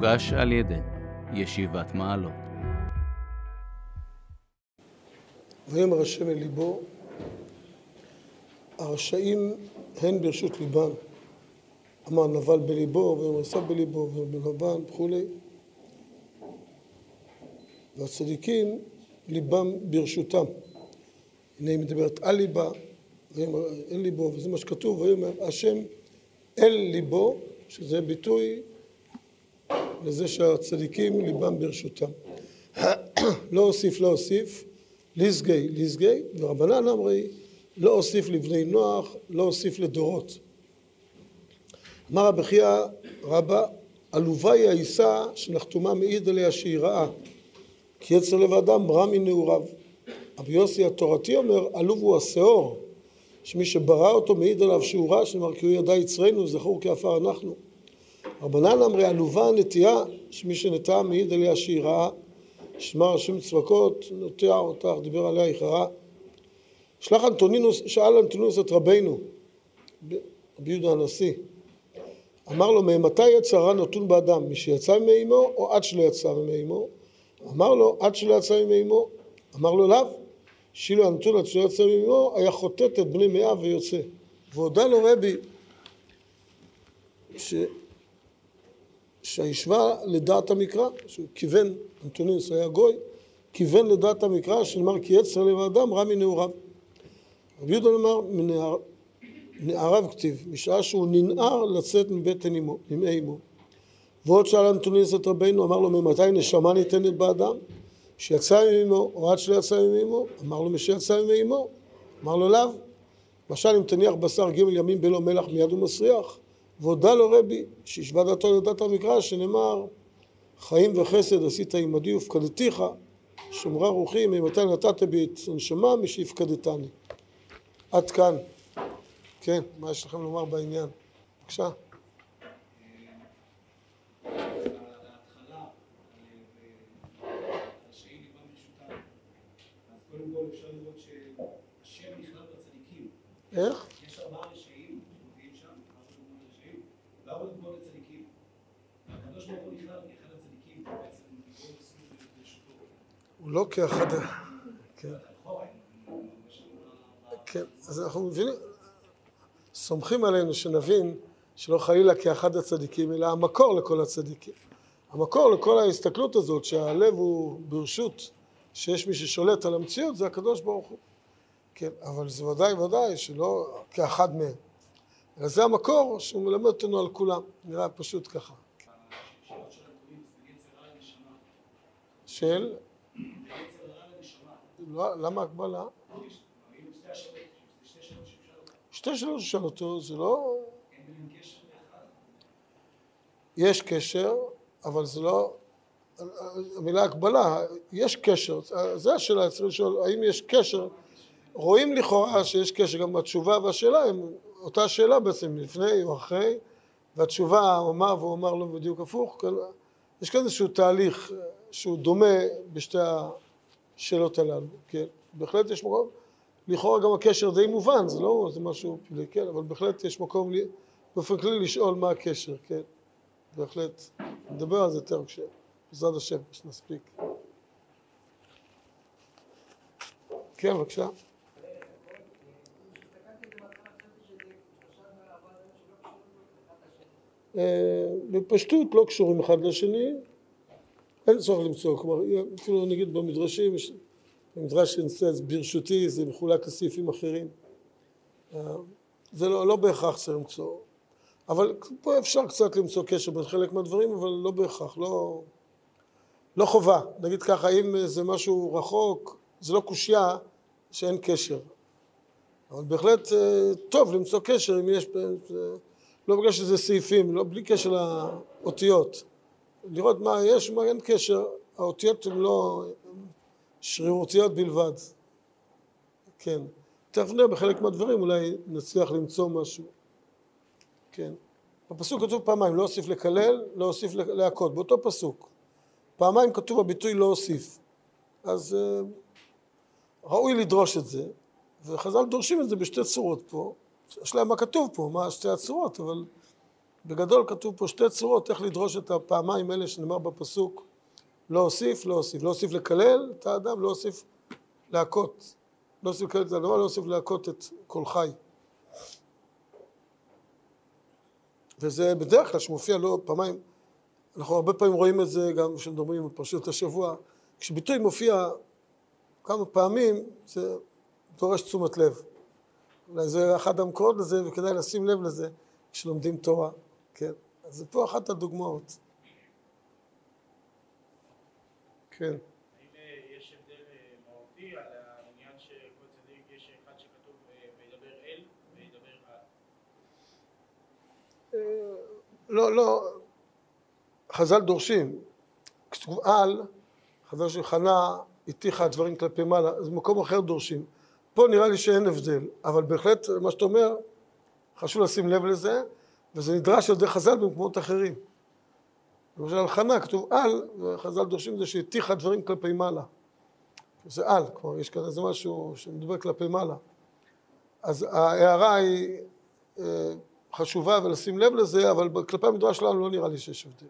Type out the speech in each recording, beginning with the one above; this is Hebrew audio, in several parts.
מוגש על ידי ישיבת מעלות. ויאמר השם אל ליבו, הרשעים הן ברשות ליבם. אמר נבל בליבו, ויאמר עשיו בליבו, ובלבן וכולי. והצדיקים ליבם ברשותם. הנה היא מדברת על ליבה, ויאמר אל ליבו, וזה מה שכתוב, ויאמר השם אל ליבו, שזה ביטוי לזה שהצדיקים ליבם ברשותם. לא אוסיף לא אוסיף, ליסגי ליסגי, ורבנן אמרי לא אוסיף לבני נוח, לא אוסיף לדורות. אמר רבי חייא רבא, עלובה היא העיסה שנחתומה מעיד עליה שהיא רעה, כי יצר לב האדם רע מנעוריו. רבי יוסי התורתי אומר, עלוב הוא השאור, שמי שברא אותו מעיד עליו שהוא רע, שנאמר כי הוא ידע יצרנו, זכור כעפר אנחנו. רבנן אמרי, עלובה הנטייה, שמי שנטעה מעיד עליה שהיא רעה, שמע השם צבקות, נוטע אותך, דיבר עליה היא רעה. שלח אנטונינוס, שאל אנטונינוס את רבינו, רבי יהודה הנשיא, אמר לו, ממתי יצא רע נתון באדם, משיצא מאמו או עד שלא יצא מאמו? אמר לו, עד שלא יצא מאמו. אמר לו, לאו. שאילו הנתון עד שלא יצא מאמו, היה חוטט את בני מאה ויוצא. והודה לו רבי, ש... שהשווה לדעת המקרא, שהוא כיוון, אנטוניוס היה גוי, כיוון לדעת המקרא, שנאמר כי יצר לב האדם רע מנעוריו. רבי יהודה אמר, נעריו כתיב, משעה שהוא ננער לצאת מבטן אמו, אמו. ועוד שאל אנטוניוס את רבינו, אמר לו, ממתי נשמה ניתנת באדם? שיצא מאמו, או עד שלא יצא מאמו? אמר לו, משיצא מאמו. אמר לו, לאו. למשל, אם תניח בשר ג' ימים בלא מלח מיד הוא מסריח. והודה לו רבי, שהשווה דעתו לדעת המקרא, שנאמר, חיים וחסד עשית עמדי ופקדתיך, שמרה רוחי, ממתי נתת בי את הנשמה, משהפקדתני. עד כאן. כן, מה יש לכם לומר בעניין? בבקשה. איך? יש ארבעה רשעים, מופיעים שם, רשעים, באו לגמול לצדיקים. הקדוש ברוך הוא נכלל כאחד הצדיקים, בעצם הוא לא כאחד... כן. כן, אז אנחנו מבינים, סומכים עלינו שנבין שלא חלילה כאחד הצדיקים, אלא המקור לכל הצדיקים. המקור לכל ההסתכלות הזאת, שהלב הוא ברשות, שיש מי ששולט על המציאות, זה הקדוש ברוך הוא. כן, אבל זה ודאי ודאי שלא כאחד מהם. אלא זה המקור שהוא מלמד אותנו על כולם, נראה פשוט ככה. של? לא, למה? הקבלה? שתי שאלות ששאל אותו, זה לא... יש קשר, אבל זה לא... המילה הקבלה, יש קשר, זו השאלה, צריך לשאול, האם יש קשר? רואים לכאורה שיש קשר גם בתשובה והשאלה הם אותה שאלה בעצם לפני או אחרי והתשובה הוא אמר והוא אמר לא בדיוק הפוך יש כאן איזשהו תהליך שהוא דומה בשתי השאלות הללו כן בהחלט יש מקום לכאורה גם הקשר די מובן זה לא זה משהו פלאי כן אבל בהחלט יש מקום לי, באופן כללי לשאול מה הקשר כן בהחלט נדבר על זה יותר כשבעזרת השם שנספיק כן בבקשה. אה, בפשטות לא קשורים אחד לשני, אין צורך למצוא, כלומר אפילו נגיד במדרשים, במדרש שנמצא ברשותי זה מחולק לסעיפים אחרים, אה, זה לא, לא בהכרח צריך למצוא, אבל פה אפשר קצת למצוא קשר בין חלק מהדברים, אבל לא בהכרח, לא, לא חובה, נגיד ככה, אם זה משהו רחוק, זה לא קושייה שאין קשר, אבל בהחלט אה, טוב למצוא קשר אם יש לא בגלל שזה סעיפים, לא, בלי קשר לאותיות. לראות מה יש ומה אין קשר, האותיות הן לא שרירותיות בלבד. כן. תכף נראה בחלק מהדברים, אולי נצליח למצוא משהו. כן. בפסוק כתוב פעמיים, לא אוסיף לקלל, לא אוסיף להכות, באותו פסוק. פעמיים כתוב הביטוי לא אוסיף. אז uh, ראוי לדרוש את זה, וחז"ל דורשים את זה בשתי צורות פה. השאלה מה כתוב פה, מה שתי הצורות, אבל בגדול כתוב פה שתי צורות איך לדרוש את הפעמיים האלה שנאמר בפסוק לא אוסיף, לא אוסיף. לא אוסיף לקלל את האדם, לא אוסיף להכות. לא אוסיף לקלל את האדם, לא אוסיף להכות את כל חי. וזה בדרך כלל שמופיע לא פעמיים, אנחנו הרבה פעמים רואים את זה גם כשמדברים בפרשיות השבוע, כשביטוי מופיע כמה פעמים זה דורש תשומת לב. אולי זה אחד המקורות לזה וכדאי לשים לב לזה כשלומדים תורה, כן. אז זה פה אחת הדוגמאות. כן. לא, לא, חז"ל דורשים, כתוב על, חז"ל של חנה הטיחה דברים כלפי מעלה, אז במקום אחר דורשים. פה נראה לי שאין הבדל, אבל בהחלט מה שאתה אומר, חשוב לשים לב לזה, וזה נדרש על ידי חז"ל במקומות אחרים. למשל על חנה כתוב על, וחז"ל דורשים את זה שהטיחה דברים כלפי מעלה. זה על, כלומר יש כאן איזה משהו שמדבר כלפי מעלה. אז ההערה היא אה, חשובה ולשים לב לזה, אבל כלפי המדרש שלנו לא נראה לי שיש הבדל.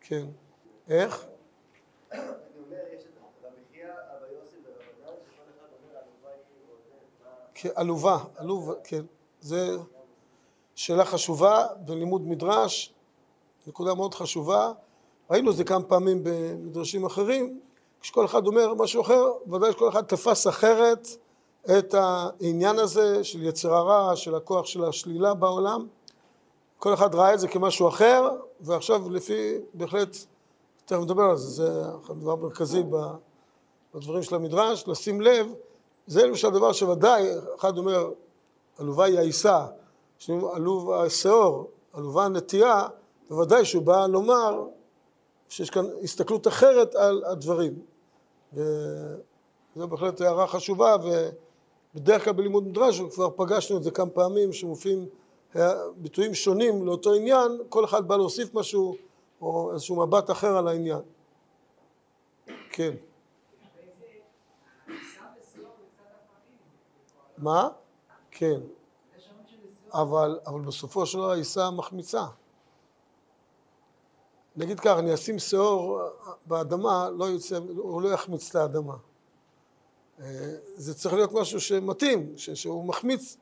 כן. איך? כן, עלובה, עלובה, כן. זה שאלה חשובה בלימוד מדרש, נקודה מאוד חשובה. ראינו את זה כמה פעמים במדרשים אחרים, כשכל אחד אומר משהו אחר, ודאי שכל אחד תפס אחרת את העניין הזה של יצר הרע, של הכוח של השלילה בעולם. כל אחד ראה את זה כמשהו אחר, ועכשיו לפי, בהחלט, תכף נדבר על זה, זה דבר מרכזי בדברים של המדרש, לשים לב, זה למשל דבר שוודאי, אחד אומר, עלובה היא העיסה, שני עלוב השאור, עלובה הנטייה, בוודאי שהוא בא לומר שיש כאן הסתכלות אחרת על הדברים. וזו בהחלט הערה חשובה, ובדרך כלל בלימוד מדרש, כבר פגשנו את זה כמה פעמים, שמופיעים ביטויים שונים לאותו עניין, כל אחד בא להוסיף משהו או איזשהו מבט אחר על העניין. כן. מה? כן. אבל, אבל בסופו של דבר העיסה מחמיצה. נגיד כך, אני אשים שאור באדמה, לא יוצא, הוא לא יחמיץ את האדמה. זה צריך להיות משהו שמתאים, שהוא מחמיץ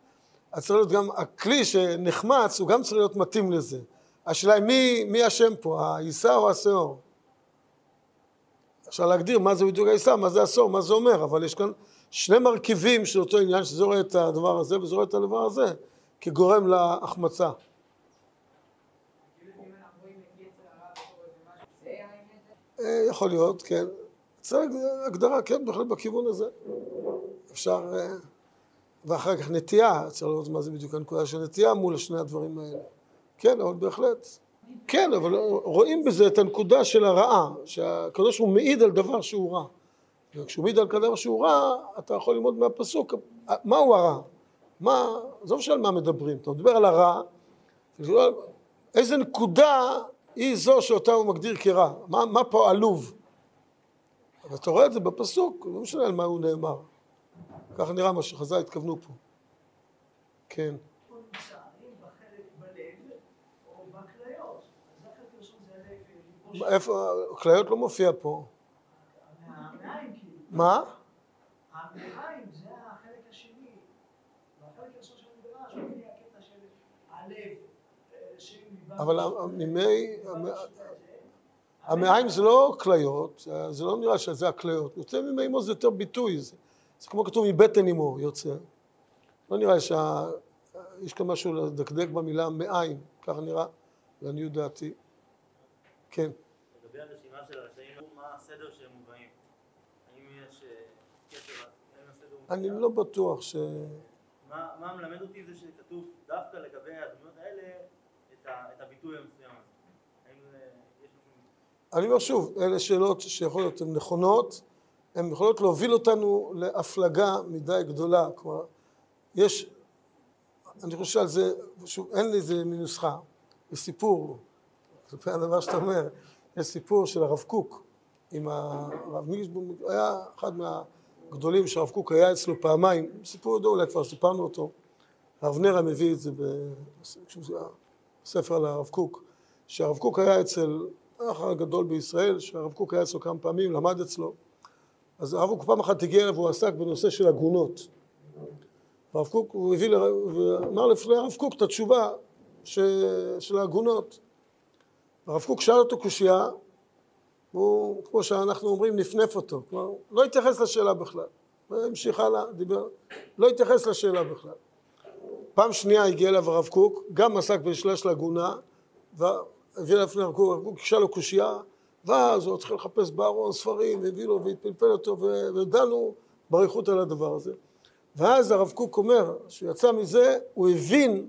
אז צריך להיות גם הכלי שנחמץ, הוא גם צריך להיות מתאים לזה. השאלה היא מי, מי אשם פה, העיסה או השאור? אפשר להגדיר מה זה בדיוק העיסה, מה זה השאור, מה זה אומר, אבל יש כאן שני מרכיבים של אותו עניין שזה רואה את הדבר הזה וזה רואה את הדבר הזה כגורם להחמצה. אה, יכול להיות, כן. צריך הגדרה, כן, בהחלט בכיוון הזה. אפשר... אה, ואחר כך נטייה, צריך לראות מה זה בדיוק הנקודה של נטייה מול שני הדברים האלה. כן, אבל בהחלט. כן, אבל רואים בזה את הנקודה של הרעה, שהקדוש הוא מעיד על דבר שהוא רע. וכשהוא מעיד על דבר שהוא רע, אתה יכול ללמוד מהפסוק, מהו הרע? מה, עזוב שעל מה מדברים, אתה מדבר על הרע, איזה נקודה היא זו שאותה הוא מגדיר כרע, מה, מה פה עלוב? ואתה רואה את זה בפסוק, לא משנה על מה הוא נאמר. ככה נראה מה שחז"ל התכוונו פה. כן. איפה, כליות לא מופיע פה. מה? המעיים זה החלק השני, והחלק הראשון של המדרש מופיע הקטע של הלב, אבל מימי, המעיים זה לא כליות, זה לא נראה שזה הכליות, יוצא ממי אמו זה יותר ביטוי, זה זה כמו כתוב מבטן אמו יוצא. לא נראה שיש כאן משהו לדקדק במילה מעיים, ככה נראה, לעניות דעתי. כן. לגבי הרשימה של הרשעים, מה הסדר שהם מובאים? האם יש אה, קשר, האם הסדר מובאים? אני לא בטוח ש... מה מה מלמד אותי זה שכתוב דווקא לגבי הדמויות האלה את הביטוי המסוים אה. אני אומר שוב, אלה שאלות שיכול להיות הן נכונות, הן יכולות להוביל אותנו להפלגה מדי גדולה. כלומר, יש, אני חושב על זה, שוב, אין לי איזה נוסחה, יש סיפור, כלפי הדבר שאתה אומר, יש סיפור של הרב קוק עם הרב מישבום, היה אחד מהגדולים שהרב קוק היה אצלו פעמיים, סיפור ידוע, אולי כבר סיפרנו אותו, הרב נריה מביא את זה בספר על הרב קוק, שהרב קוק היה אצל האח הגדול בישראל, שהרב קוק היה אצלו כמה פעמים, למד אצלו. אז הרב קוק פעם אחת הגיע אליו והוא עסק בנושא של עגונות. הרב קוק, הוא הביא, ואמר לפני הרב קוק את התשובה ש, של העגונות. הרב קוק שאל אותו קושייה, הוא, כמו שאנחנו אומרים, נפנף אותו. כלומר, לא התייחס לשאלה בכלל. המשיך הלאה, דיבר, לא התייחס לשאלה בכלל. פעם שנייה הגיע אליו הרב קוק, גם עסק בשאלה של עגונה, והביא לפני הרב קוק, הרב קוק הקשה לו קושייה, ואז הוא צריך לחפש בארון ספרים, והביא לו והתפלפל אותו, ודנו באריכות על הדבר הזה. ואז הרב קוק אומר, שהוא יצא מזה, הוא הבין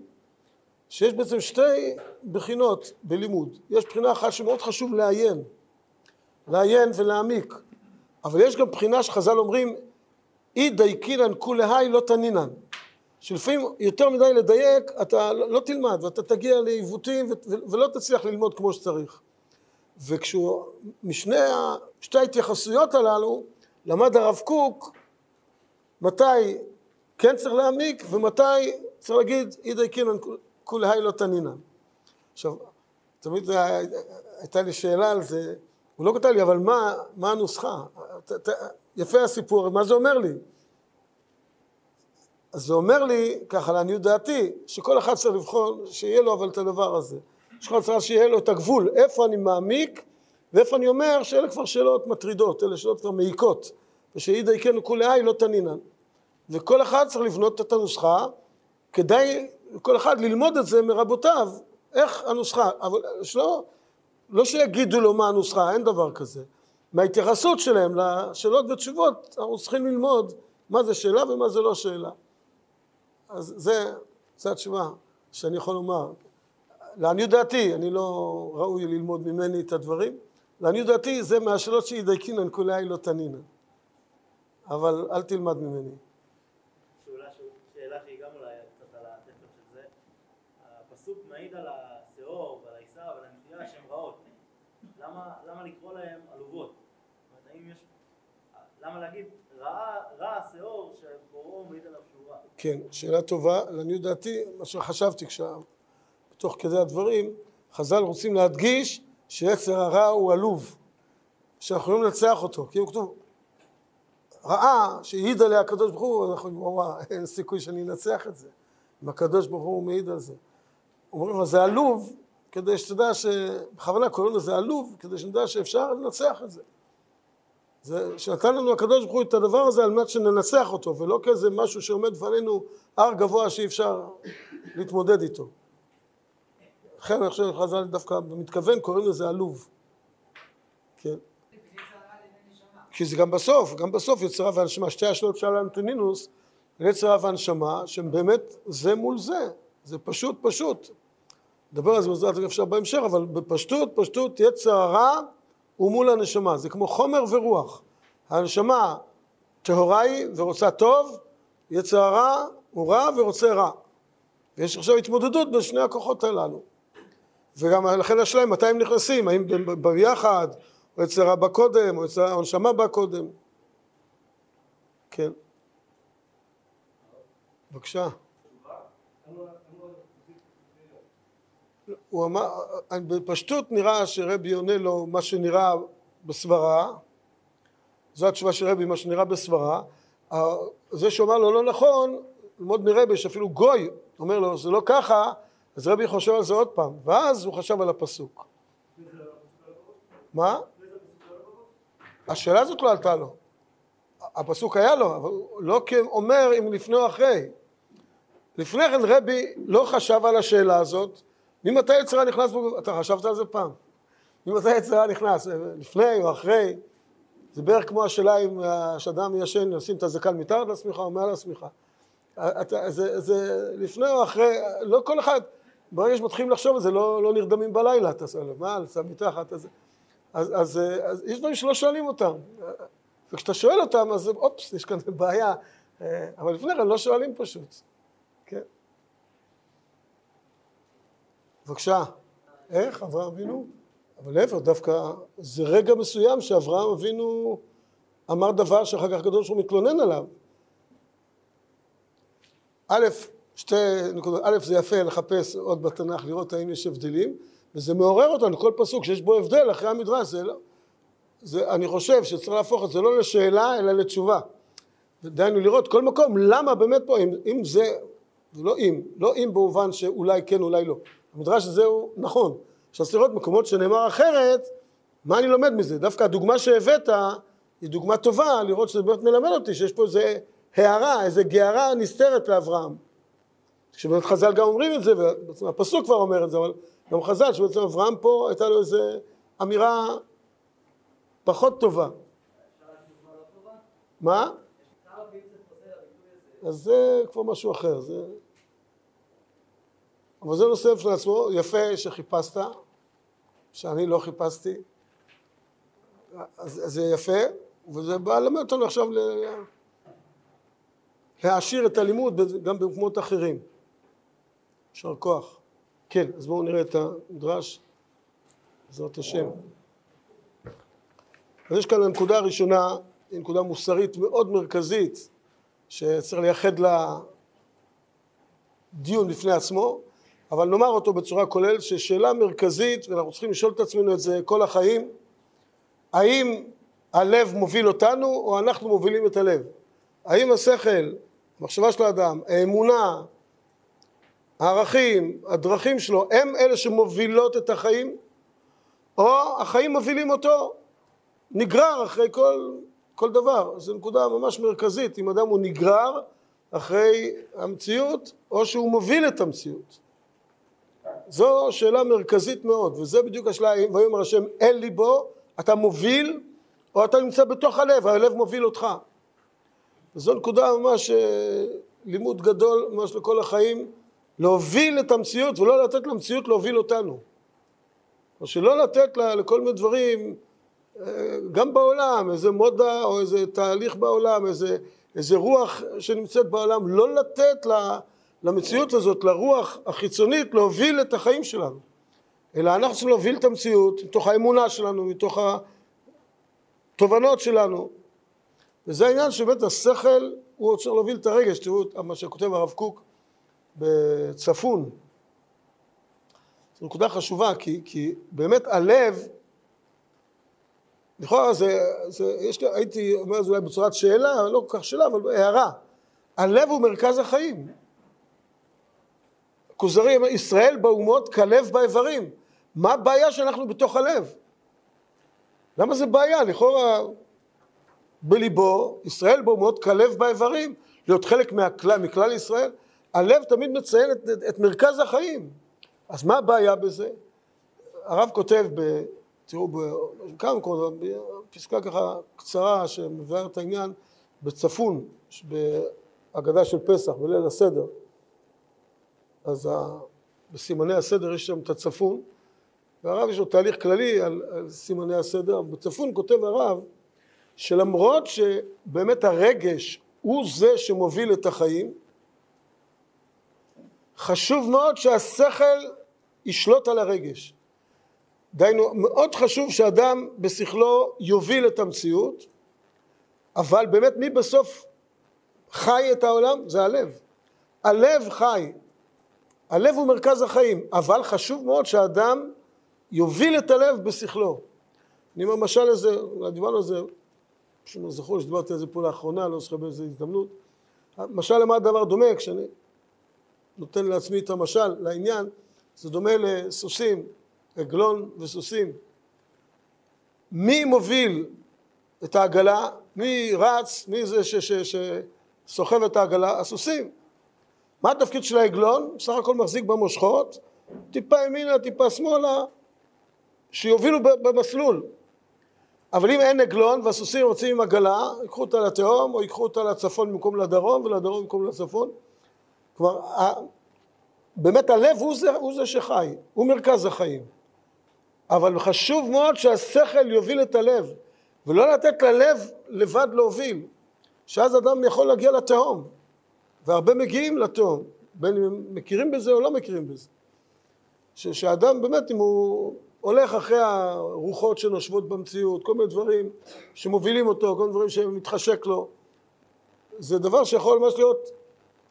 שיש בעצם שתי בחינות בלימוד. יש בחינה אחת שמאוד חשוב לעיין, לעיין ולהעמיק, אבל יש גם בחינה שחז"ל אומרים, אי דייקינן כולהי לא תנינן. שלפעמים יותר מדי לדייק, אתה לא תלמד ואתה תגיע לעיוותים ולא תצליח ללמוד כמו שצריך. וכשהוא, משני, שתי ההתייחסויות הללו, למד הרב קוק מתי כן צריך להעמיק ומתי צריך להגיד אידי קינן כולי לא תנינן. עכשיו, תמיד הייתה לי שאלה על זה, הוא לא כותב לי, אבל מה, מה הנוסחה? יפה הסיפור, מה זה אומר לי? אז זה אומר לי, ככה לעניות דעתי, שכל אחד צריך לבחון, שיהיה לו אבל את הדבר הזה. שכל צריך שיהיה לו את הגבול, איפה אני מעמיק ואיפה אני אומר שאלה כבר שאלות מטרידות, אלה שאלות כבר מעיקות, ושאידי כן כולי לא תנינן. וכל אחד צריך לבנות את הנוסחה, כדאי כל אחד ללמוד את זה מרבותיו, איך הנוסחה, אבל שלא, לא שיגידו לו מה הנוסחה, אין דבר כזה. מההתייחסות שלהם לשאלות ותשובות, אנחנו צריכים ללמוד מה זה שאלה ומה זה לא שאלה. אז זה, זו התשובה שאני יכול לומר. לעניות דעתי, אני לא ראוי ללמוד ממני את הדברים, לעניות דעתי זה מהשאלות שידייקינן כולי לא תנינן. אבל אל תלמד ממני. מעיד על השאור ועל העיסה ועל הנטייה שהן רעות. למה, למה לקרוא להן עלובות? זאת אומרת, האם יש... למה להגיד רע, רע השאור שבוראו מעיד עליו שהוא רע? כן, שאלה טובה. לעניות דעתי, מה שחשבתי עכשיו, תוך כדי הדברים, חז"ל רוצים להדגיש שיצר הרע הוא עלוב, שאנחנו יכולים לנצח אותו, כי הוא כתוב רעה שהעיד עליה הקדוש ברוך הוא, אנחנו אומרים, וואו, אין סיכוי שאני אנצח את זה. אם הקדוש ברוך הוא מעיד על זה. אומרים לו זה עלוב, כדי שתדע ש... בכוונה קוראים לזה עלוב, כדי שנדע שאפשר לנצח את זה. זה שנתן לנו הקדוש ברוך הוא את הדבר הזה על מנת שננצח אותו, ולא כאיזה משהו שעומד בפנינו הר גבוה שאי אפשר להתמודד איתו. לכן אני חושב שחז"ל דווקא במתכוון קוראים לזה עלוב. כן. כי זה גם בסוף, גם בסוף יצרה והנשמה, שתי השאלות שאלה אנטונינוס, יצרה והנשמה, שהם באמת זה מול זה, זה פשוט פשוט. נדבר על זה בעזרת אפשר בהמשך, אבל בפשטות, פשטות יצר הרע הוא מול הנשמה, זה כמו חומר ורוח. הנשמה טהורה היא ורוצה טוב, יצר הרע הוא רע ורוצה רע. ויש עכשיו התמודדות בין שני הכוחות הללו. וגם לכן השאלה היא מתי הם נכנסים, האם ביחד, או יצר הרע בא קודם, או יצר הנשמה בא קודם. כן. בבקשה. הוא אמר, בפשטות נראה שרבי עונה לו מה שנראה בסברה, זו התשובה של רבי, מה שנראה בסברה, זה שאומר לו לא נכון, ללמוד מרבי שאפילו גוי אומר לו זה לא ככה, אז רבי חושב על זה עוד פעם, ואז הוא חשב על הפסוק. מה? השאלה הזאת לא עלתה לו. הפסוק היה לו, אבל לא כאומר אם לפני או אחרי. לפני כן רבי לא חשב על השאלה הזאת, ממתי יצרה נכנס בו, אתה חשבת על זה פעם? ממתי יצרה נכנס, לפני או אחרי? זה בערך כמו השאלה אם שאדם ישן, לשים את הזקן מתחת לשמיכה או מעל השמיכה. זה, זה לפני או אחרי, לא כל אחד, ברגע שמתחילים לחשוב על זה, לא, לא נרדמים בלילה, אתה שואל, מעל, שם מתחת, אז, אז, אז, אז יש דברים שלא שואלים אותם. וכשאתה שואל אותם, אז אופס, יש כאן בעיה. אבל לפני כן לא שואלים פשוט. כן. בבקשה. איך? אברהם אבינו? אבל להפך, דווקא זה רגע מסוים שאברהם אבינו אמר דבר שאחר כך הקדוש ברוך הוא מתלונן עליו. א', שתי נקודות, א' זה יפה לחפש עוד בתנ"ך, לראות האם יש הבדלים, וזה מעורר אותנו, כל פסוק שיש בו הבדל אחרי המדרש, זה לא, זה, אני חושב שצריך להפוך את זה לא לשאלה אלא לתשובה. דהיינו לראות כל מקום למה באמת פה, אם, אם זה, לא אם, לא אם במובן שאולי כן אולי לא. המדרש הזה הוא נכון. צריך לראות מקומות שנאמר אחרת, מה אני לומד מזה? דווקא הדוגמה שהבאת היא דוגמה טובה לראות שזה באמת מלמד אותי שיש פה איזה הערה, איזה גערה נסתרת לאברהם. שבאמת חז"ל גם אומרים את זה, והפסוק כבר אומר את זה, אבל גם חז"ל שבעצם אברהם פה הייתה לו איזה אמירה פחות טובה. מה? אז זה כבר משהו אחר, זה... אבל זה נושא בפני עצמו, יפה שחיפשת, שאני לא חיפשתי, אז, אז זה יפה, וזה בא ללמד אותנו עכשיו ל... להעשיר את הלימוד גם במקומות אחרים. יישר כוח. כן, אז בואו נראה את המדרש, בעזרת השם. אז יש כאן הנקודה הראשונה, היא נקודה מוסרית מאוד מרכזית, שצריך לייחד לה דיון בפני עצמו, אבל נאמר אותו בצורה כוללת, ששאלה מרכזית, ואנחנו צריכים לשאול את עצמנו את זה כל החיים, האם הלב מוביל אותנו או אנחנו מובילים את הלב? האם השכל, המחשבה של האדם, האמונה, הערכים, הדרכים שלו, הם אלה שמובילות את החיים, או החיים מובילים אותו, נגרר אחרי כל, כל דבר. זו נקודה ממש מרכזית, אם אדם הוא נגרר אחרי המציאות, או שהוא מוביל את המציאות. זו שאלה מרכזית מאוד, וזה בדיוק השאלה, ויאמר השם אל ליבו, אתה מוביל, או אתה נמצא בתוך הלב, הלב מוביל אותך. וזו נקודה ממש אה, לימוד גדול ממש לכל החיים, להוביל את המציאות ולא לתת למציאות להוביל אותנו. או שלא לתת לה, לכל מיני דברים, אה, גם בעולם, איזה מודה או איזה תהליך בעולם, איזה, איזה רוח שנמצאת בעולם, לא לתת לה, למציאות הזאת, לרוח החיצונית, להוביל את החיים שלנו. אלא אנחנו צריכים להוביל את המציאות מתוך האמונה שלנו, מתוך התובנות שלנו. וזה העניין שבאמת השכל הוא צריך להוביל את הרגש, תראו מה שכותב הרב קוק בצפון. זו נקודה חשובה, כי, כי באמת הלב, לכאורה זה, זה, יש הייתי אומר את זה אולי בצורת שאלה, לא כל כך שאלה, אבל הערה. הלב הוא מרכז החיים. כוזרי ישראל באומות כלב באיברים. מה הבעיה שאנחנו בתוך הלב? למה זה בעיה? לכאורה בליבו, ישראל באומות כלב באיברים, להיות חלק מהכלל, מכלל ישראל. הלב תמיד מציין את, את, מרכז החיים. אז מה הבעיה בזה? הרב כותב, ב, תראו, בכמה מקומות, בפסקה ככה קצרה שמביאה את העניין, בצפון, בהגדה של פסח, בליל הסדר. אז ה, בסימני הסדר יש שם את הצפון, והרב יש לו תהליך כללי על, על סימני הסדר. בצפון כותב הרב שלמרות שבאמת הרגש הוא זה שמוביל את החיים, חשוב מאוד שהשכל ישלוט על הרגש. דהיינו, מאוד חשוב שאדם בשכלו יוביל את המציאות, אבל באמת מי בסוף חי את העולם? זה הלב. הלב חי. הלב הוא מרכז החיים, אבל חשוב מאוד שהאדם יוביל את הלב בשכלו. אני אומר משל לזה, דיברנו על זה, פשוט לא זכור שדיברתי על זה פה לאחרונה, לא זוכר באיזה הזדמנות. משל למה הדבר דומה, כשאני נותן לעצמי את המשל לעניין, זה דומה לסוסים, עגלון וסוסים. מי מוביל את העגלה? מי רץ? מי זה שסוחב את העגלה? הסוסים. מה התפקיד של העגלון? בסך הכל מחזיק במושכות, טיפה ימינה, טיפה שמאלה, שיובילו במסלול. אבל אם אין עגלון והסוסים רוצים עם עגלה, ייקחו אותה לתהום או ייקחו אותה לצפון במקום לדרום ולדרום במקום לצפון. כלומר, באמת הלב הוא זה, הוא זה שחי, הוא מרכז החיים. אבל חשוב מאוד שהשכל יוביל את הלב, ולא לתת ללב לבד להוביל, שאז אדם יכול להגיע לתהום, והרבה מגיעים לתהום, בין אם הם מכירים בזה או לא מכירים בזה. שאדם באמת, אם הוא הולך אחרי הרוחות שנושבות במציאות, כל מיני דברים שמובילים אותו, כל מיני דברים שמתחשק לו, זה דבר שיכול ממש להיות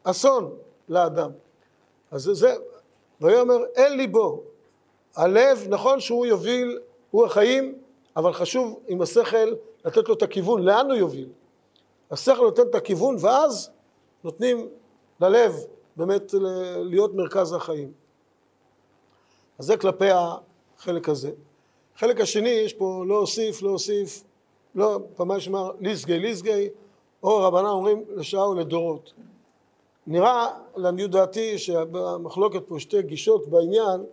אסון. לאדם. אז זה, זה ויאמר אל ליבו, הלב, נכון שהוא יוביל, הוא החיים, אבל חשוב עם השכל לתת לו את הכיוון, לאן הוא יוביל. השכל נותן את הכיוון, ואז נותנים ללב באמת להיות מרכז החיים. אז זה כלפי החלק הזה. החלק השני, יש פה לא אוסיף, לא אוסיף, לא, פעמיים שמר ליסגי ליסגי, או רבנן אומרים לשעה ולדורות. נראה לעניות דעתי שבמחלוקת פה שתי גישות בעניין,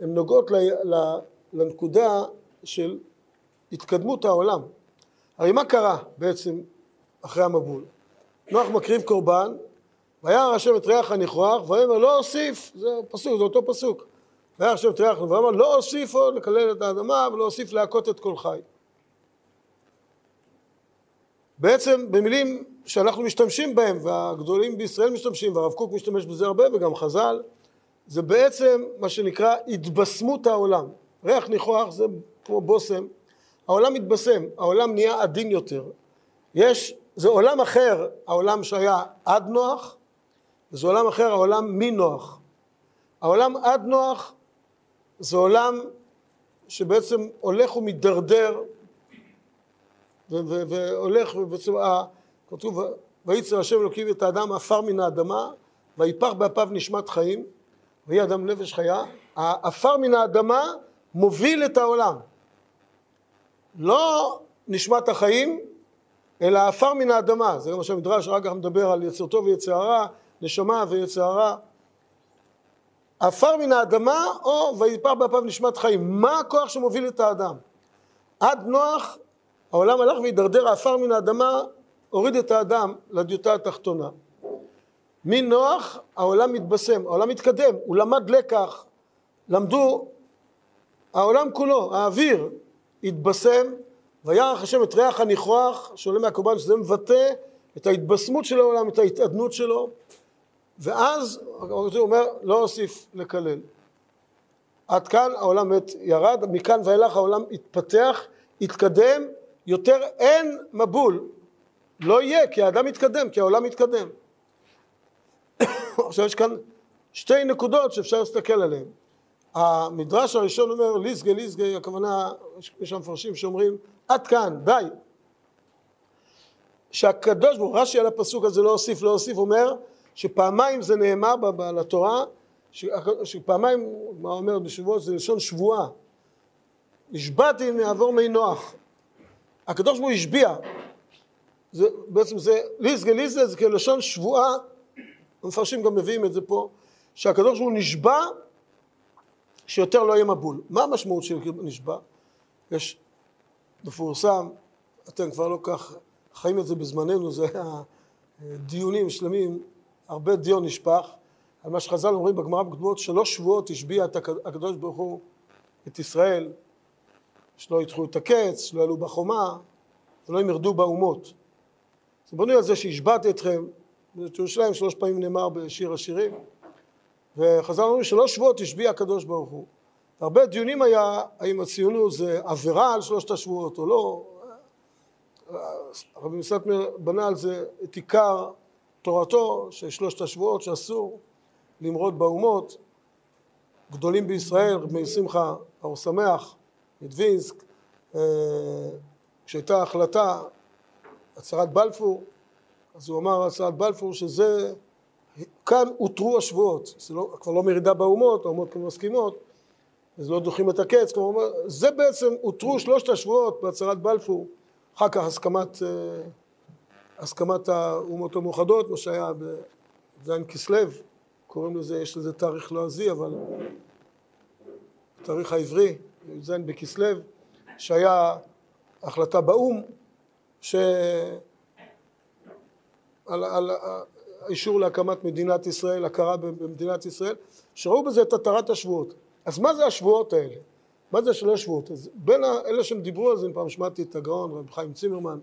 הן נוגעות ל, ל, לנקודה של התקדמות העולם. הרי מה קרה בעצם אחרי המבול? נוח מקריב קורבן, וירא השם את ריח הניחוח, ויאמר לא אוסיף, זה פסוק, זה אותו פסוק. וירא השם את ריח הניחוח, ויאמר לא אוסיף עוד לקלל את האדמה ולא אוסיף להכות את כל חי. בעצם במילים שאנחנו משתמשים בהם, והגדולים בישראל משתמשים, והרב קוק משתמש בזה הרבה, וגם חז"ל, זה בעצם מה שנקרא התבשמות העולם. ריח ניחוח זה כמו בושם, העולם מתבשם, העולם נהיה עדין יותר. יש, זה עולם אחר, העולם שהיה עד נוח, וזה עולם אחר, העולם מנוח. העולם עד נוח זה עולם שבעצם הולך ומידרדר והולך ובעצם כתוב ויצר השם אלוקים את האדם עפר מן האדמה ויפח באפיו נשמת חיים ויהי אדם נפש חיה העפר מן האדמה מוביל את העולם לא נשמת החיים אלא העפר מן האדמה זה גם מה שהמדרש אחר כך מדבר על יצר טוב ויצר הרע נשמה ויצר הרע עפר מן האדמה או ויפח באפיו נשמת חיים. מה הכוח שמוביל את האדם? עד נוח העולם הלך והידרדר העפר מן האדמה, הוריד את האדם לדיוטה התחתונה. מנוח העולם מתבשם, העולם מתקדם, הוא למד לקח, למדו, העולם כולו, האוויר, התבשם, וירח השם את ריח הניחוח שעולה מהקורבן, שזה מבטא את ההתבשמות של העולם, את ההתעדנות שלו, ואז הוא אומר, לא אוסיף לקלל. עד כאן העולם מת ירד, מכאן ואילך העולם התפתח, התקדם, יותר אין מבול, לא יהיה, כי האדם מתקדם, כי העולם מתקדם. עכשיו יש כאן שתי נקודות שאפשר להסתכל עליהן. המדרש הראשון אומר ליסגי ליסגי, הכוונה, יש שם מפרשים שאומרים עד כאן, די. שהקדוש ברוך רש"י על הפסוק הזה לא הוסיף, לא הוסיף, אומר שפעמיים זה נאמר לתורה, שפעמיים, מה אומר בשבועות, זה לשון שבועה. נשבעתי מעבור מי נוח. הקדוש ברוך הוא השביע. זה, בעצם זה, ליסגה ליסגה זה כלשון שבועה, המפרשים גם מביאים את זה פה, שהקדוש ברוך הוא נשבע שיותר לא יהיה מבול. מה המשמעות של נשבע? יש מפורסם, אתם כבר לא כך חיים את זה בזמננו, זה היה דיונים שלמים, הרבה דיון נשפך, על מה שחז"ל אומרים בגמרא בכתובות, שלוש שבועות השביע את הקדוש ברוך הוא את ישראל, שלא ידחו את הקץ, שלא יעלו בחומה, ולא ימרדו באומות. אז בנוי על זה שהשבעתי אתכם, את שלוש פעמים נאמר בשיר השירים, וחז"ל אומרים שלוש שבועות השביע הקדוש ברוך הוא. הרבה דיונים היה האם הציונות זה עבירה על שלושת השבועות או לא. רבי מסתמר בנה על זה את עיקר תורתו של שלושת השבועות שאסור למרוד באומות. גדולים בישראל, רבי שמחה, האור שמח, מדווינסק, כשהייתה החלטה, הצהרת בלפור, אז הוא אמר הצהרת בלפור שזה, כאן אותרו השבועות, זה לא, כבר לא מרידה באומות, האומות כבר מסכימות, אז לא דוחים את הקץ, כמו אומר, זה בעצם אותרו שלושת השבועות בהצהרת בלפור, אחר כך הסכמת, הסכמת האומות המאוחדות, מה שהיה בזין כסלו, קוראים לזה, יש לזה תאריך לועזי, אבל התאריך העברי, י"ז בכסלו, שהיה החלטה באו"ם, שעל על האישור להקמת מדינת ישראל, הכרה במדינת ישראל, שראו בזה את התרת השבועות. אז מה זה השבועות האלה? מה זה שלוש שבועות? אז בין אלה שהם דיברו על זה, פעם שמעתי את הגאון, רב חיים צימרמן,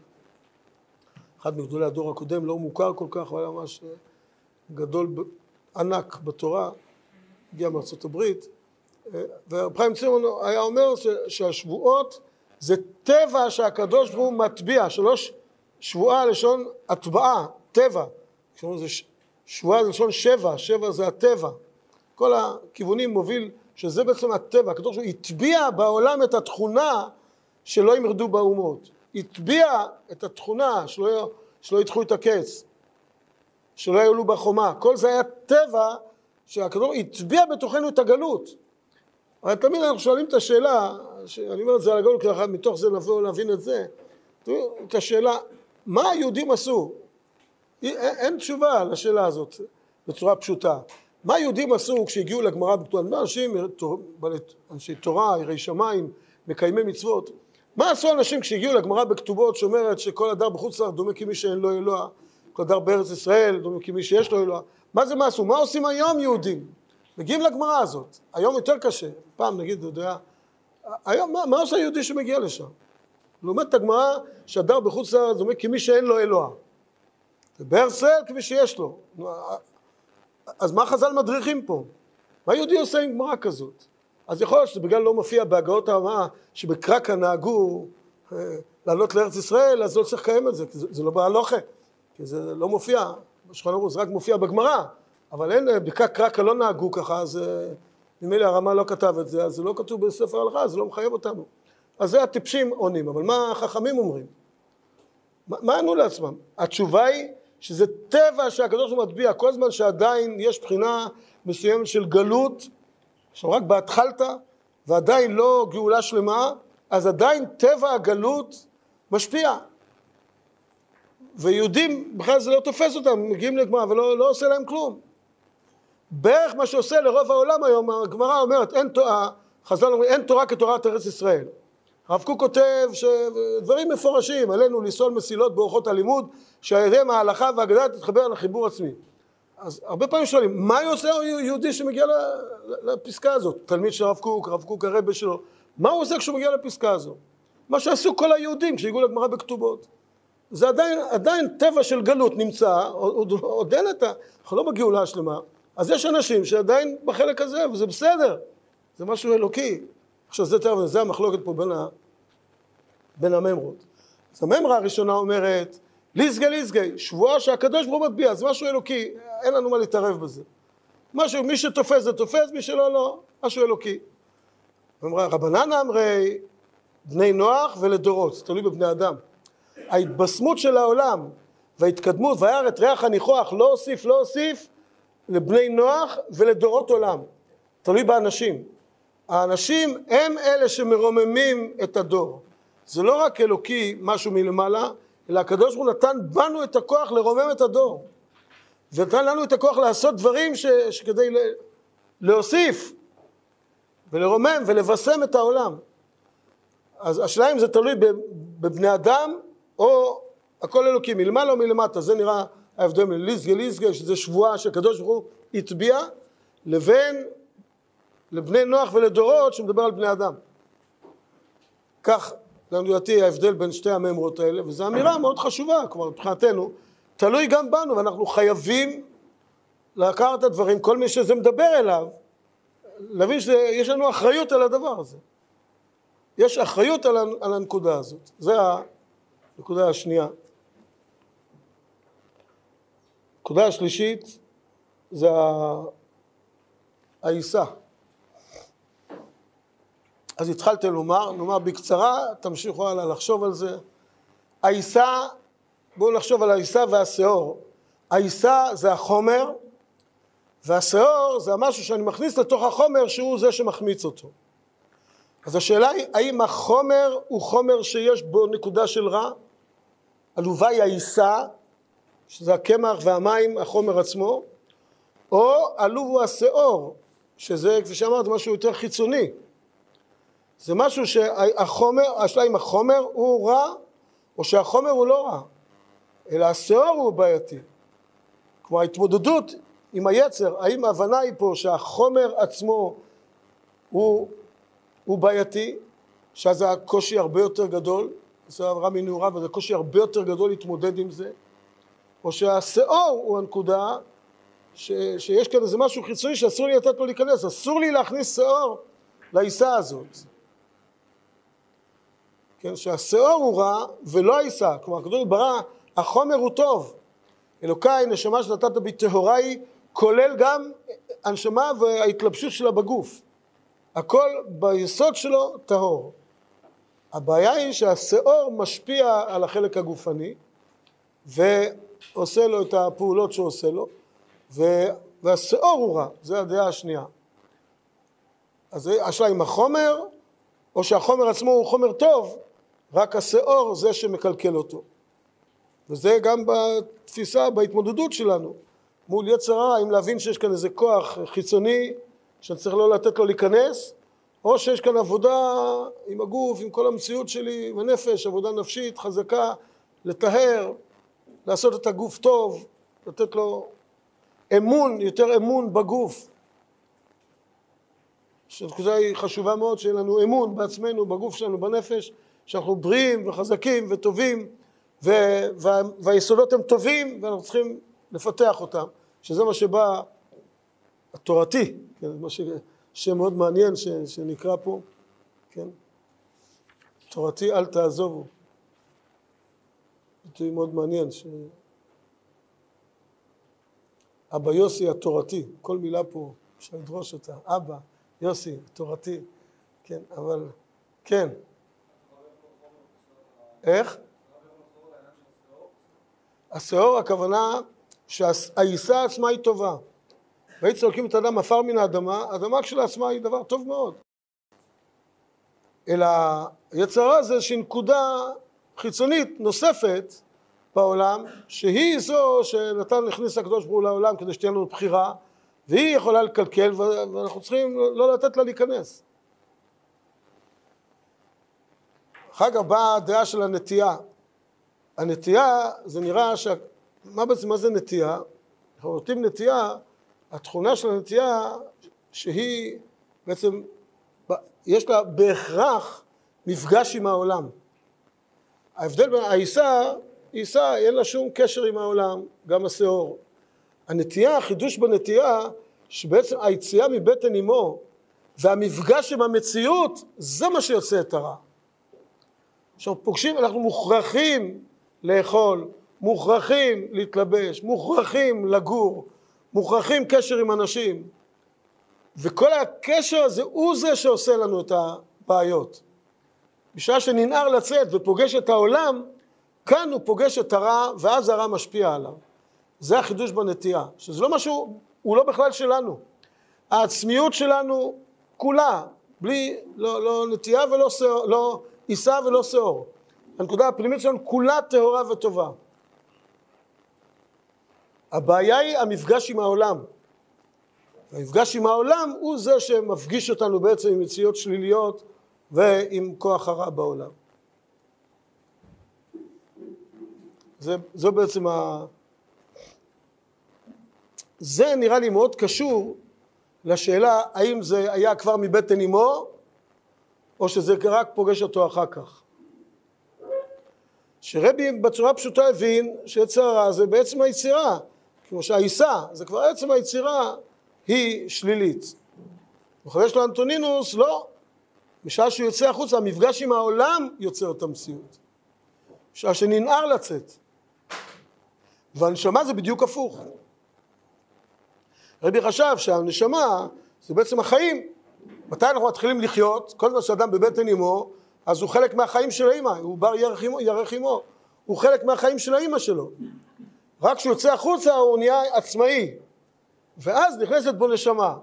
אחד מגדולי הדור הקודם, לא מוכר כל כך, הוא היה ממש גדול, ענק בתורה, הגיע מארצות הברית, ורב חיים צימרמן היה אומר שהשבועות זה טבע שהקדוש ברוך הוא מטביע, שלוש שבועה לשון הטבעה, טבע, כשאומרים זה שבועה זה לשון שבע, שבע זה הטבע. כל הכיוונים מוביל שזה בעצם הטבע. הקדוש ברוך הוא הטביע בעולם את התכונה שלא ימרדו באומות. הטביע את התכונה שלא, שלא ידחו את הקץ, שלא יעלו בחומה. כל זה היה טבע שהקדוש ברוך הוא הטביע בתוכנו את הגלות. אבל תמיד אנחנו שואלים את השאלה, אני אומר את זה על הגלות, כי מתוך זה נבוא להבין את זה, את השאלה, מה היהודים עשו? אין, תשובה לשאלה הזאת בצורה פשוטה. מה היהודים עשו כשהגיעו לגמרא בכתובה? אנשים, אנשי תורה, יראי שמיים, מקיימי מצוות. מה עשו אנשים כשהגיעו לגמרא בכתובות שאומרת שכל הדר בחוץ לארץ דומה כמי שאין לו אלוה, כל הדר בארץ ישראל דומה כמי שיש לו אלוה. מה זה מה עשו? מה עושים היום יהודים? מגיעים לגמרא הזאת. היום יותר קשה. פעם נגיד, אתה יודע, היום מה, מה עושה יהודי שמגיע לשם? לומד את הגמרא שהדר בחוץ לארץ דומה כמי שאין לו אלוה. ישראל כמי שיש לו. אז מה חז"ל מדריכים פה? מה יהודי עושה עם גמרא כזאת? אז יכול להיות שזה בגלל לא מופיע בהגאות האמה שבקרקע נהגו אה, לעלות לארץ ישראל, אז לא צריך לקיים את זה, כי זה, זה לא בהלוכה, כי זה לא מופיע, בשולחן ערוך זה רק מופיע בגמרא, אבל אין, אה, בקרקע לא נהגו ככה, אז אה, ממילא הרמ"א לא כתב את זה, אז זה לא כתוב בספר ההלכה, זה לא מחייב אותנו. אז זה הטיפשים עונים, אבל מה החכמים אומרים? מה ענו לעצמם? התשובה היא שזה טבע שהקדוש ברוך הוא מטביע, כל זמן שעדיין יש בחינה מסוימת של גלות, עכשיו רק בהתחלתא, ועדיין לא גאולה שלמה, אז עדיין טבע הגלות משפיע. ויהודים, בכלל זה לא תופס אותם, מגיעים לגמרא ולא לא עושה להם כלום. בערך מה שעושה לרוב העולם היום, הגמרא אומרת, אין תורה, חז"ל אומרים, אין תורה כתורת ארץ ישראל. הרב קוק כותב דברים מפורשים, עלינו לסלול מסילות באורחות הלימוד, ידיהם ההלכה והאגדה תתחבר לחיבור עצמי. אז הרבה פעמים שואלים, מה עושה יהודי שמגיע לפסקה הזאת? תלמיד של הרב קוק, הרב קוק הרבה שלו, מה הוא עושה כשהוא מגיע לפסקה הזאת? מה שעשו כל היהודים כשהגיעו לגמרא בכתובות. זה עדיין, עדיין טבע של גלות נמצא, עוד, עוד אין את ה... אנחנו לא בגאולה השלמה, אז יש אנשים שעדיין בחלק הזה, וזה בסדר, זה משהו אלוקי. עכשיו זה, זה המחלוקת פה בין, ה, בין הממרות. אז הממרה הראשונה אומרת, ליסגי ליסגי, שבועה שהקדוש ברוך הוא מטביע, זה משהו אלוקי, אין לנו מה להתערב בזה. משהו, מי שתופס זה תופס, מי שלא, לא, משהו אלוקי. אמרה רבנן אמרי, בני נוח ולדורות, זה תלוי בבני אדם. ההתבשמות של העולם וההתקדמות וירא ריח הניחוח לא הוסיף לא הוסיף לבני נוח ולדורות עולם. תלוי באנשים. האנשים הם אלה שמרוממים את הדור. זה לא רק אלוקי משהו מלמעלה, אלא הקדוש ברוך הוא נתן בנו את הכוח לרומם את הדור. ונתן לנו את הכוח לעשות דברים ש, שכדי להוסיף ולרומם ולבשם את העולם. אז השאלה אם זה תלוי בבני אדם או הכל אלוקי, מלמעלה או מלמטה, זה נראה ההבדל בין ליסגה ליסגה, שזה שבועה שהקדוש ברוך הוא הטביע, לבין לבני נוח ולדורות שמדבר על בני אדם. כך לדעתי ההבדל בין שתי הממרות האלה, וזו אמירה מאוד חשובה, כלומר מבחינתנו, תלוי גם בנו, ואנחנו חייבים לקחת את הדברים, כל מי שזה מדבר אליו, להבין שיש לנו אחריות על הדבר הזה. יש אחריות על, על הנקודה הזאת, זו הנקודה השנייה. הנקודה השלישית זה העיסה. אז התחלתם לומר, נאמר בקצרה, תמשיכו הלאה לחשוב על זה. העיסה, בואו נחשוב על העיסה והשאור. העיסה זה החומר, והשאור זה המשהו שאני מכניס לתוך החומר שהוא זה שמחמיץ אותו. אז השאלה היא, האם החומר הוא חומר שיש בו נקודה של רע? עלובה היא העיסה, שזה הקמח והמים, החומר עצמו, או עלוב הוא השאור, שזה, כפי שאמרת, משהו יותר חיצוני. זה משהו שהחומר, השאלה אם החומר הוא רע או שהחומר הוא לא רע, אלא השאור הוא בעייתי. כלומר ההתמודדות עם היצר, האם ההבנה היא פה שהחומר עצמו הוא, הוא בעייתי, שאז הקושי הרבה יותר גדול, זה עברה מנעוריו, וזה קושי הרבה יותר גדול להתמודד עם זה, או שהשאור הוא הנקודה ש, שיש כאן איזה משהו חיצוני שאסור לי לתת לו להיכנס, אסור לי להכניס שאור לעיסה הזאת. כן, שהשאור הוא רע ולא העיסה, כלומר הקדוש ברא, החומר הוא טוב, אלוקיי, נשמה שנתת בי טהורה היא, כולל גם הנשמה וההתלבשות שלה בגוף. הכל ביסוד שלו טהור. הבעיה היא שהשאור משפיע על החלק הגופני ועושה לו את הפעולות שהוא עושה לו ו... והשאור הוא רע, זו הדעה השנייה. אז השאלה אם החומר או שהחומר עצמו הוא חומר טוב, רק השאור זה שמקלקל אותו. וזה גם בתפיסה, בהתמודדות שלנו מול יצר הרע, אם להבין שיש כאן איזה כוח חיצוני שאני צריך לא לתת לו להיכנס, או שיש כאן עבודה עם הגוף, עם כל המציאות שלי, עם הנפש, עבודה נפשית חזקה, לטהר, לעשות את הגוף טוב, לתת לו אמון, יותר אמון בגוף. שהנקודה היא חשובה מאוד, שיהיה לנו אמון בעצמנו, בגוף שלנו, בנפש, שאנחנו בריאים וחזקים וטובים, ו- וה- והיסודות הם טובים ואנחנו צריכים לפתח אותם, שזה מה שבא התורתי, כן, מה ש... שם מאוד מעניין ש... שנקרא פה, כן, תורתי אל תעזובו, ביטוי מאוד מעניין, ש... אבא יוסי התורתי, כל מילה פה אפשר לדרוש אותה, אבא יוסי תורתי, כן, אבל כן, איך? השאור הכוונה שהעיסה עצמה היא טובה. והיית צועקים את האדם עפר מן האדמה, האדמה כשלעצמה היא דבר טוב מאוד. אלא יצרה זה איזושהי נקודה חיצונית נוספת בעולם, שהיא זו שנתן, הכניס הקדוש ברוך הוא לעולם כדי שתהיה לנו בחירה, והיא יכולה לקלקל ואנחנו צריכים לא לתת לה להיכנס. אחר כך באה הדעה של הנטייה. הנטייה, זה נראה ש... מה בעצם, מה זה נטייה? אנחנו נוטים נטייה, התכונה של הנטייה שהיא בעצם, יש לה בהכרח מפגש עם העולם. ההבדל בין העיסה, עיסה אין לה שום קשר עם העולם, גם השאור. הנטייה, החידוש בנטייה, שבעצם היציאה מבטן אמו והמפגש עם המציאות, זה מה שיוצא את הרע. עכשיו פוגשים, אנחנו מוכרחים לאכול, מוכרחים להתלבש, מוכרחים לגור, מוכרחים קשר עם אנשים, וכל הקשר הזה הוא זה שעושה לנו את הבעיות. בשעה שננער לצאת ופוגש את העולם, כאן הוא פוגש את הרע, ואז הרע משפיע עליו. זה החידוש בנטייה, שזה לא משהו, הוא לא בכלל שלנו. העצמיות שלנו כולה, בלי, לא, לא נטייה ולא לא עיסה ולא שאור. הנקודה הפנימית שלנו כולה טהורה וטובה. הבעיה היא המפגש עם העולם. המפגש עם העולם הוא זה שמפגיש אותנו בעצם עם מציאות שליליות ועם כוח הרע בעולם. זה, זו בעצם ה... זה נראה לי מאוד קשור לשאלה האם זה היה כבר מבטן אמו או שזה רק פוגש אותו אחר כך. שרבי בצורה פשוטה הבין שיצר הרע זה בעצם היצירה, כמו שהעיסה, זה כבר עצם היצירה היא שלילית. וחבר שלו אנטונינוס לא, בשעה שהוא יוצא החוצה המפגש עם העולם יוצר את המציאות. בשעה שננער לצאת. והנשמה זה בדיוק הפוך. רבי חשב שהנשמה זה בעצם החיים. מתי אנחנו מתחילים לחיות? כל זמן שאדם בבטן אמו, אז הוא חלק מהחיים של האמא, הוא בר ירך אמו, הוא חלק מהחיים של האמא שלו. רק כשהוא יוצא החוצה הוא נהיה עצמאי, ואז נכנסת בו נשמה.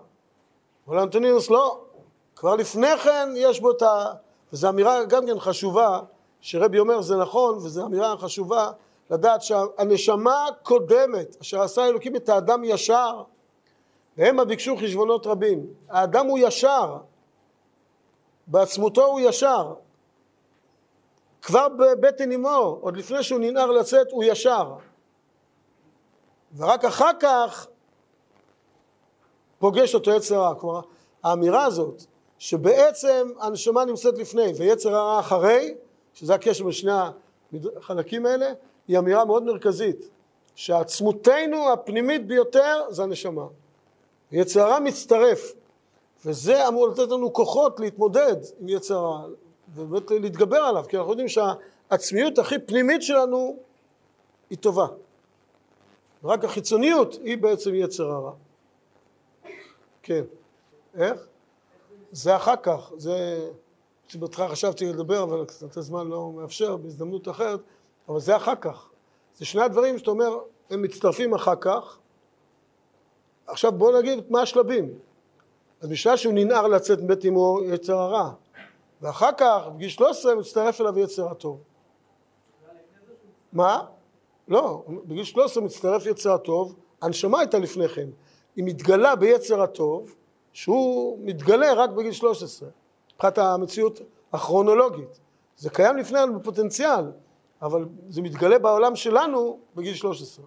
אבל אנטונינוס לא, כבר לפני כן יש בו את ה... וזו אמירה גם כן חשובה, שרבי אומר זה נכון, וזו אמירה חשובה לדעת שהנשמה קודמת, אשר עשה אלוקים את האדם ישר, והמה ביקשו חשבונות רבים. האדם הוא ישר, בעצמותו הוא ישר. כבר בבטן אמו, עוד לפני שהוא ננער לצאת, הוא ישר. ורק אחר כך פוגש אותו יצר הרע. כלומר, האמירה הזאת, שבעצם הנשמה נמצאת לפני ויצר הרע אחרי, שזה הקשר בין שני החלקים האלה, היא אמירה מאוד מרכזית, שעצמותנו הפנימית ביותר זה הנשמה. יצר הרע מצטרף, וזה אמור לתת לנו כוחות להתמודד עם יצר הרע, ובאמת להתגבר עליו, כי אנחנו יודעים שהעצמיות הכי פנימית שלנו היא טובה. רק החיצוניות היא בעצם יצר הרע. כן. איך? זה אחר כך, זה... בהתחלה חשבתי לדבר, אבל קצת הזמן לא מאפשר, בהזדמנות אחרת, אבל זה אחר כך. זה שני הדברים שאתה אומר, הם מצטרפים אחר כך. עכשיו בואו נגיד מה השלבים. אז בשביל שהוא ננער לצאת מבית אמו יצר הרע, ואחר כך, בגיל 13, מצטרף אליו יצר הטוב. מה? לא, בגיל 13 מצטרף יצר הטוב, הנשמה הייתה לפני כן. היא מתגלה ביצר הטוב, שהוא מתגלה רק בגיל 13, מבחינת המציאות הכרונולוגית. זה קיים לפני כן בפוטנציאל, אבל זה מתגלה בעולם שלנו בגיל 13.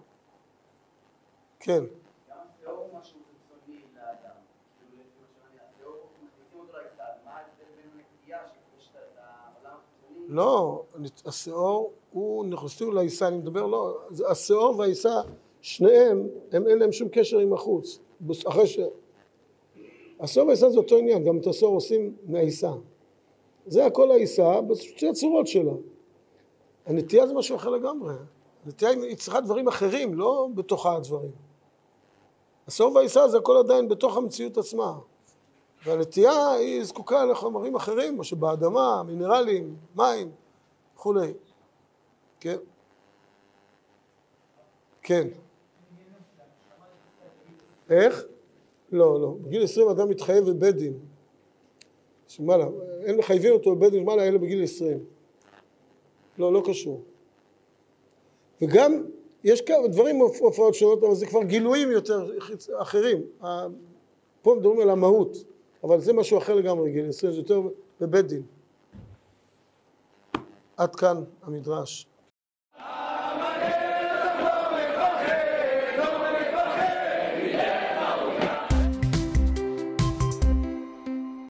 כן. גם השאור הוא משהו חיצוני לאדם. כאילו, לפי מה שאני השאור, מכניסים אותו לסל. מה ההבדל בין נקייה שיש את העולם החיצוני? לא, השאור הוא נכנסים לעיסה, אני מדבר לא, השאור והעיסה, שניהם, הם אין להם שום קשר עם החוץ. אחרי ש... השאור והעיסה זה אותו עניין, גם את השאור עושים מהעיסה. זה הכל העיסה בשתי הצורות שלה. הנטייה זה משהו אחר לגמרי. הנטייה היא צריכה דברים אחרים, לא בתוכה הדברים. השאור והעיסה זה הכל עדיין בתוך המציאות עצמה. והנטייה היא זקוקה לחומרים אחרים, מה שבאדמה, מינרלים, מים וכולי. כן? כן. איך? לא, לא. בגיל 20 אדם מתחייב בבית דין. שמעלה, אין מחייבים אותו בבית דין שמעלה אלא בגיל 20. לא, לא קשור. וגם יש כמה דברים הופעות שונות, אבל זה כבר גילויים יותר אחרים. פה מדברים על המהות, אבל זה משהו אחר לגמרי, גיל 20, זה יותר בבית דין. עד כאן המדרש.